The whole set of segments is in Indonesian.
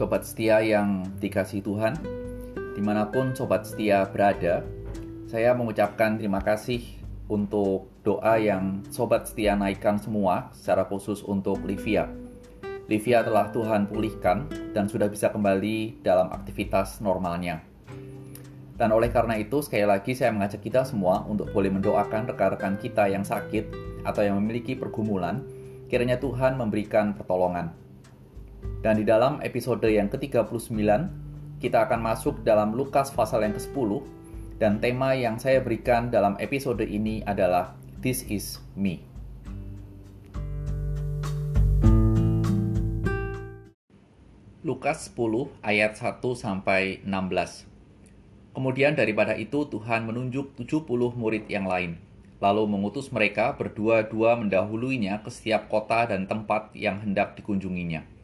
Sobat setia yang dikasih Tuhan, di mana pun sobat setia berada, saya mengucapkan terima kasih untuk doa yang sobat setia naikkan semua, secara khusus untuk Livia. Livia telah Tuhan pulihkan dan sudah bisa kembali dalam aktivitas normalnya. Dan oleh karena itu, sekali lagi saya mengajak kita semua untuk boleh mendoakan rekan-rekan kita yang sakit atau yang memiliki pergumulan, kiranya Tuhan memberikan pertolongan. Dan di dalam episode yang ke-39, kita akan masuk dalam Lukas pasal yang ke-10, dan tema yang saya berikan dalam episode ini adalah This is Me. Lukas 10 ayat 1 sampai 16. Kemudian daripada itu Tuhan menunjuk 70 murid yang lain, lalu mengutus mereka berdua-dua mendahuluinya ke setiap kota dan tempat yang hendak dikunjunginya.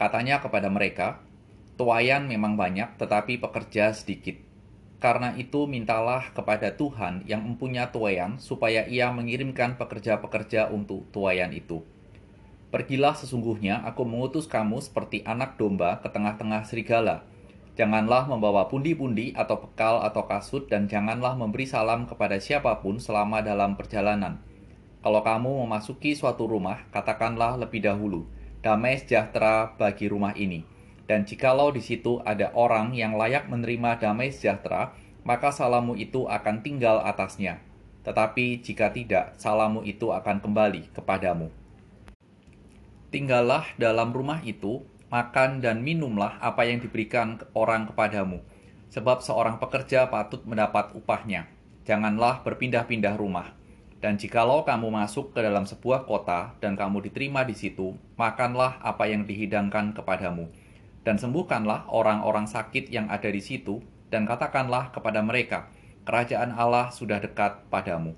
Katanya kepada mereka, Tuayan memang banyak tetapi pekerja sedikit. Karena itu mintalah kepada Tuhan yang mempunyai tuayan supaya ia mengirimkan pekerja-pekerja untuk tuayan itu. Pergilah sesungguhnya aku mengutus kamu seperti anak domba ke tengah-tengah serigala. Janganlah membawa pundi-pundi atau bekal atau kasut dan janganlah memberi salam kepada siapa pun selama dalam perjalanan. Kalau kamu memasuki suatu rumah, katakanlah lebih dahulu, damai sejahtera bagi rumah ini. Dan jikalau di situ ada orang yang layak menerima damai sejahtera, maka salamu itu akan tinggal atasnya. Tetapi jika tidak, salamu itu akan kembali kepadamu. Tinggallah dalam rumah itu makan dan minumlah apa yang diberikan orang kepadamu, sebab seorang pekerja patut mendapat upahnya. Janganlah berpindah-pindah rumah. Dan jikalau kamu masuk ke dalam sebuah kota dan kamu diterima di situ, makanlah apa yang dihidangkan kepadamu. Dan sembuhkanlah orang-orang sakit yang ada di situ, dan katakanlah kepada mereka, kerajaan Allah sudah dekat padamu.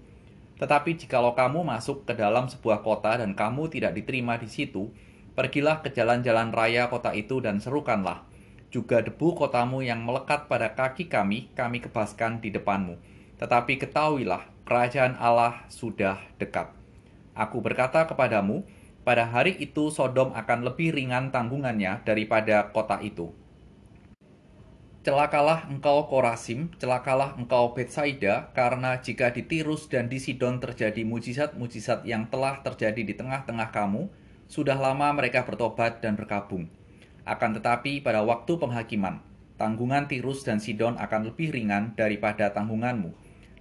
Tetapi jikalau kamu masuk ke dalam sebuah kota dan kamu tidak diterima di situ, Pergilah ke jalan-jalan raya kota itu dan serukanlah. Juga debu kotamu yang melekat pada kaki kami, kami kebaskan di depanmu. Tetapi ketahuilah, kerajaan Allah sudah dekat. Aku berkata kepadamu, pada hari itu Sodom akan lebih ringan tanggungannya daripada kota itu. Celakalah engkau Korasim, celakalah engkau Betsaida, karena jika di Tirus dan di Sidon terjadi mujizat-mujizat yang telah terjadi di tengah-tengah kamu, sudah lama mereka bertobat dan berkabung. Akan tetapi pada waktu penghakiman, tanggungan Tirus dan Sidon akan lebih ringan daripada tanggunganmu.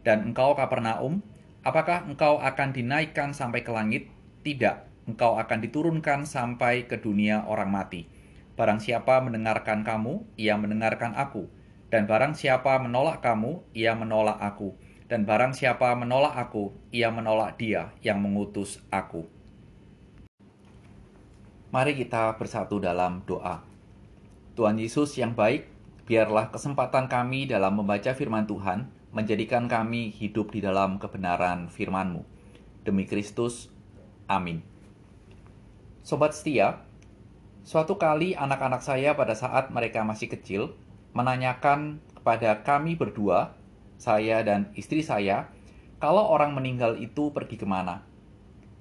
Dan engkau Kapernaum, apakah engkau akan dinaikkan sampai ke langit? Tidak, engkau akan diturunkan sampai ke dunia orang mati. Barang siapa mendengarkan kamu, ia mendengarkan aku. Dan barang siapa menolak kamu, ia menolak aku. Dan barang siapa menolak aku, ia menolak dia yang mengutus aku. Mari kita bersatu dalam doa. Tuhan Yesus yang baik, biarlah kesempatan kami dalam membaca firman Tuhan menjadikan kami hidup di dalam kebenaran firman-Mu. Demi Kristus, amin. Sobat setia, suatu kali anak-anak saya pada saat mereka masih kecil menanyakan kepada kami berdua, saya dan istri saya, kalau orang meninggal itu pergi ke mana?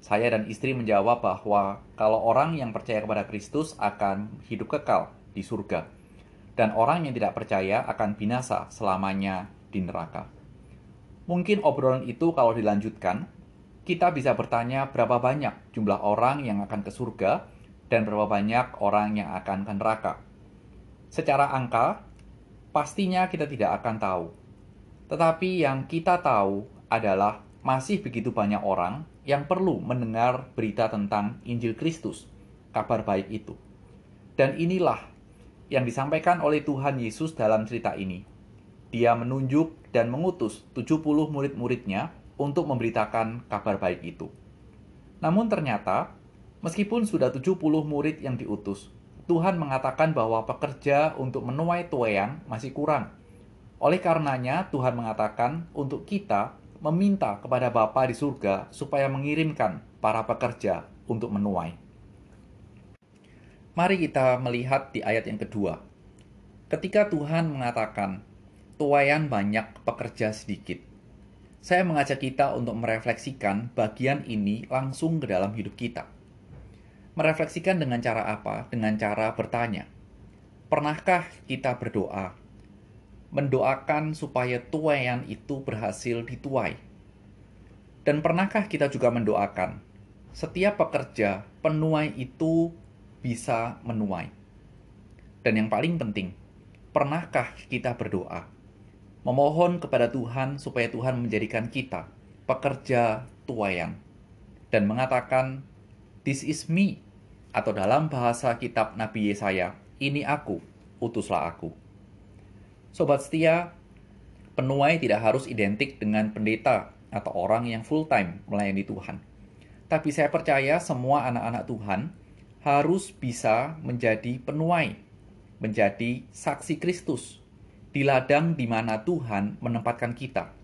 Saya dan istri menjawab bahwa kalau orang yang percaya kepada Kristus akan hidup kekal di surga, dan orang yang tidak percaya akan binasa selamanya di neraka. Mungkin obrolan itu kalau dilanjutkan, kita bisa bertanya berapa banyak jumlah orang yang akan ke surga dan berapa banyak orang yang akan ke neraka. Secara angka, pastinya kita tidak akan tahu. Tetapi yang kita tahu adalah masih begitu banyak orang yang perlu mendengar berita tentang Injil Kristus, kabar baik itu. Dan inilah yang disampaikan oleh Tuhan Yesus dalam cerita ini. Dia menunjuk dan mengutus 70 murid-muridnya untuk memberitakan kabar baik itu. Namun ternyata, meskipun sudah 70 murid yang diutus, Tuhan mengatakan bahwa pekerja untuk menuai tuayan masih kurang. Oleh karenanya, Tuhan mengatakan untuk kita meminta kepada Bapa di surga supaya mengirimkan para pekerja untuk menuai. Mari kita melihat di ayat yang kedua. Ketika Tuhan mengatakan, tuayan banyak, pekerja sedikit. Saya mengajak kita untuk merefleksikan bagian ini langsung ke dalam hidup kita. Merefleksikan dengan cara apa? Dengan cara bertanya. pernahkah kita berdoa mendoakan supaya tuayan itu berhasil dituai? Dan pernahkah kita juga mendoakan setiap pekerja penuai itu bisa menuai? Dan yang paling penting, pernahkah kita berdoa memohon kepada Tuhan supaya Tuhan menjadikan kita pekerja tuayan dan mengatakan this is me atau dalam bahasa kitab Nabi Yesaya ini aku utuslah aku Sobat setia penuai tidak harus identik dengan pendeta atau orang yang full time melayani Tuhan. Tapi saya percaya semua anak-anak Tuhan harus bisa menjadi penuai, menjadi saksi Kristus di ladang di mana Tuhan menempatkan kita.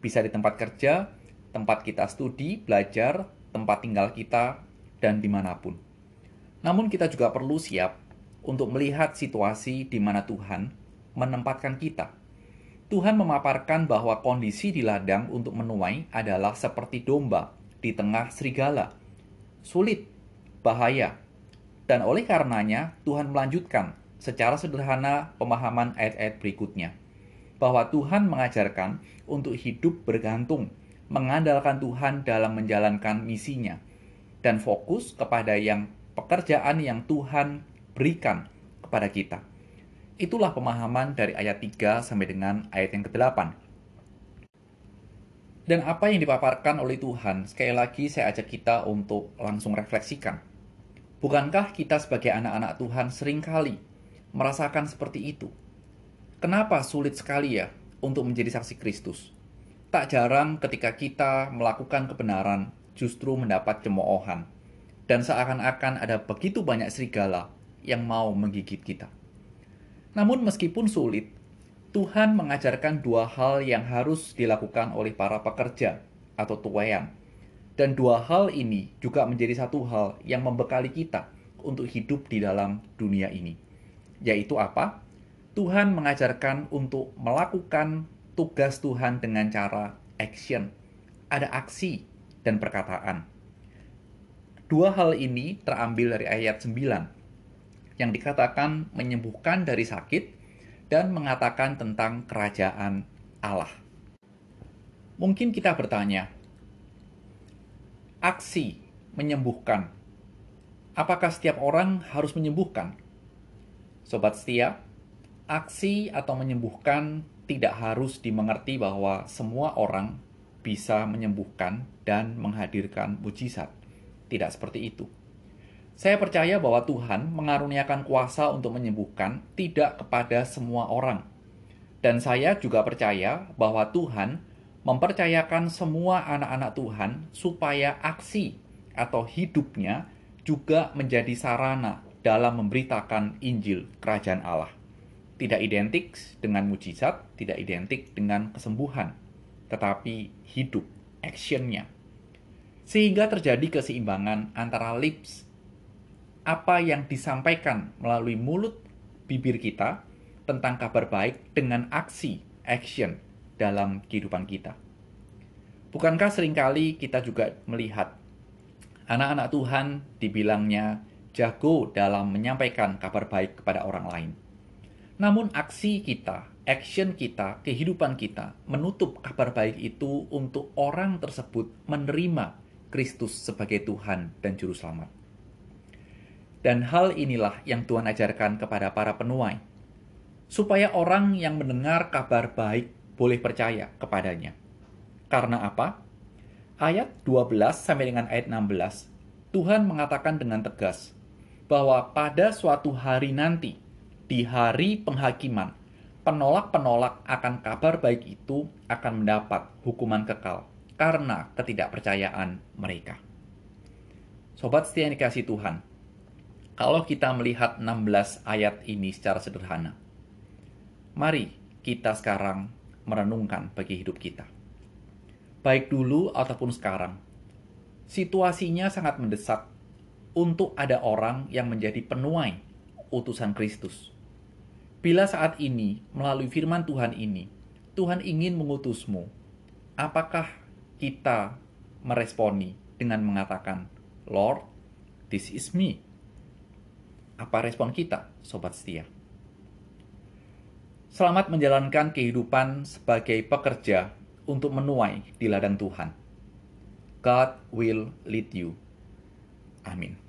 Bisa di tempat kerja, tempat kita studi, belajar, tempat tinggal kita, dan di mana pun. Namun kita juga perlu siap untuk melihat situasi di mana Tuhan menempatkan kita Tuhan memaparkan bahwa kondisi di ladang untuk menuai adalah seperti domba di tengah serigala. Sulit, bahaya. Dan oleh karenanya, Tuhan melanjutkan secara sederhana pemahaman ayat-ayat berikutnya. Bahwa Tuhan mengajarkan untuk hidup bergantung, mengandalkan Tuhan dalam menjalankan misinya, dan fokus kepada yang pekerjaan yang Tuhan berikan kepada kita. Itulah pemahaman dari ayat 3 sampai dengan ayat yang ke-8. Dan apa yang dipaparkan oleh Tuhan, sekali lagi saya ajak kita untuk langsung refleksikan. Bukankah kita sebagai anak-anak Tuhan sering kali merasakan seperti itu? Kenapa sulit sekali ya untuk menjadi saksi Kristus? Tak jarang ketika kita melakukan kebenaran justru mendapat cemoohan. Dan seakan-akan ada begitu banyak serigala yang mau menggigit kita. Namun meskipun sulit, Tuhan mengajarkan dua hal yang harus dilakukan oleh para pekerja atau tuayan. Dan dua hal ini juga menjadi satu hal yang membekali kita untuk hidup di dalam dunia ini. Yaitu apa? Tuhan mengajarkan untuk melakukan tugas Tuhan dengan cara action. Ada aksi dan perkataan. Dua hal ini terambil dari ayat 9 yang dikatakan menyembuhkan dari sakit dan mengatakan tentang kerajaan Allah. Mungkin kita bertanya, aksi menyembuhkan, apakah setiap orang harus menyembuhkan? Sobat setia, aksi atau menyembuhkan tidak harus dimengerti bahwa semua orang bisa menyembuhkan dan menghadirkan mujizat. Tidak seperti itu. Saya percaya bahwa Tuhan mengaruniakan kuasa untuk menyembuhkan tidak kepada semua orang. Dan saya juga percaya bahwa Tuhan mempercayakan semua anak-anak Tuhan supaya aksi atau hidupnya juga menjadi sarana dalam memberitakan Injil Kerajaan Allah. Tidak identik dengan mujizat, tidak identik dengan kesembuhan, tetapi hidup, actionnya. Sehingga terjadi keseimbangan antara lips apa yang disampaikan melalui mulut bibir kita tentang kabar baik dengan aksi, action dalam kehidupan kita. Bukankah sering kali kita juga melihat anak-anak Tuhan dibilangnya jago dalam menyampaikan kabar baik kepada orang lain. Namun aksi kita, action kita, kehidupan kita menutup kabar baik itu untuk orang tersebut menerima Kristus sebagai Tuhan dan Juru Selamat. Dan hal inilah yang Tuhan ajarkan kepada para penuai. Supaya orang yang mendengar kabar baik boleh percaya kepadanya. Karena apa? Ayat 12 sampai dengan ayat 16, Tuhan mengatakan dengan tegas bahwa pada suatu hari nanti, di hari penghakiman, penolak-penolak akan kabar baik itu akan mendapat hukuman kekal karena ketidakpercayaan mereka. Sobat setia yang dikasih Tuhan, kalau kita melihat 16 ayat ini secara sederhana, mari kita sekarang merenungkan bagi hidup kita. Baik dulu ataupun sekarang, situasinya sangat mendesak untuk ada orang yang menjadi penuai utusan Kristus. Bila saat ini, melalui firman Tuhan ini, Tuhan ingin mengutusmu, apakah kita meresponi dengan mengatakan, Lord, this is me. Apa respon kita, sobat setia? Selamat menjalankan kehidupan sebagai pekerja untuk menuai di ladang Tuhan. God will lead you. Amin.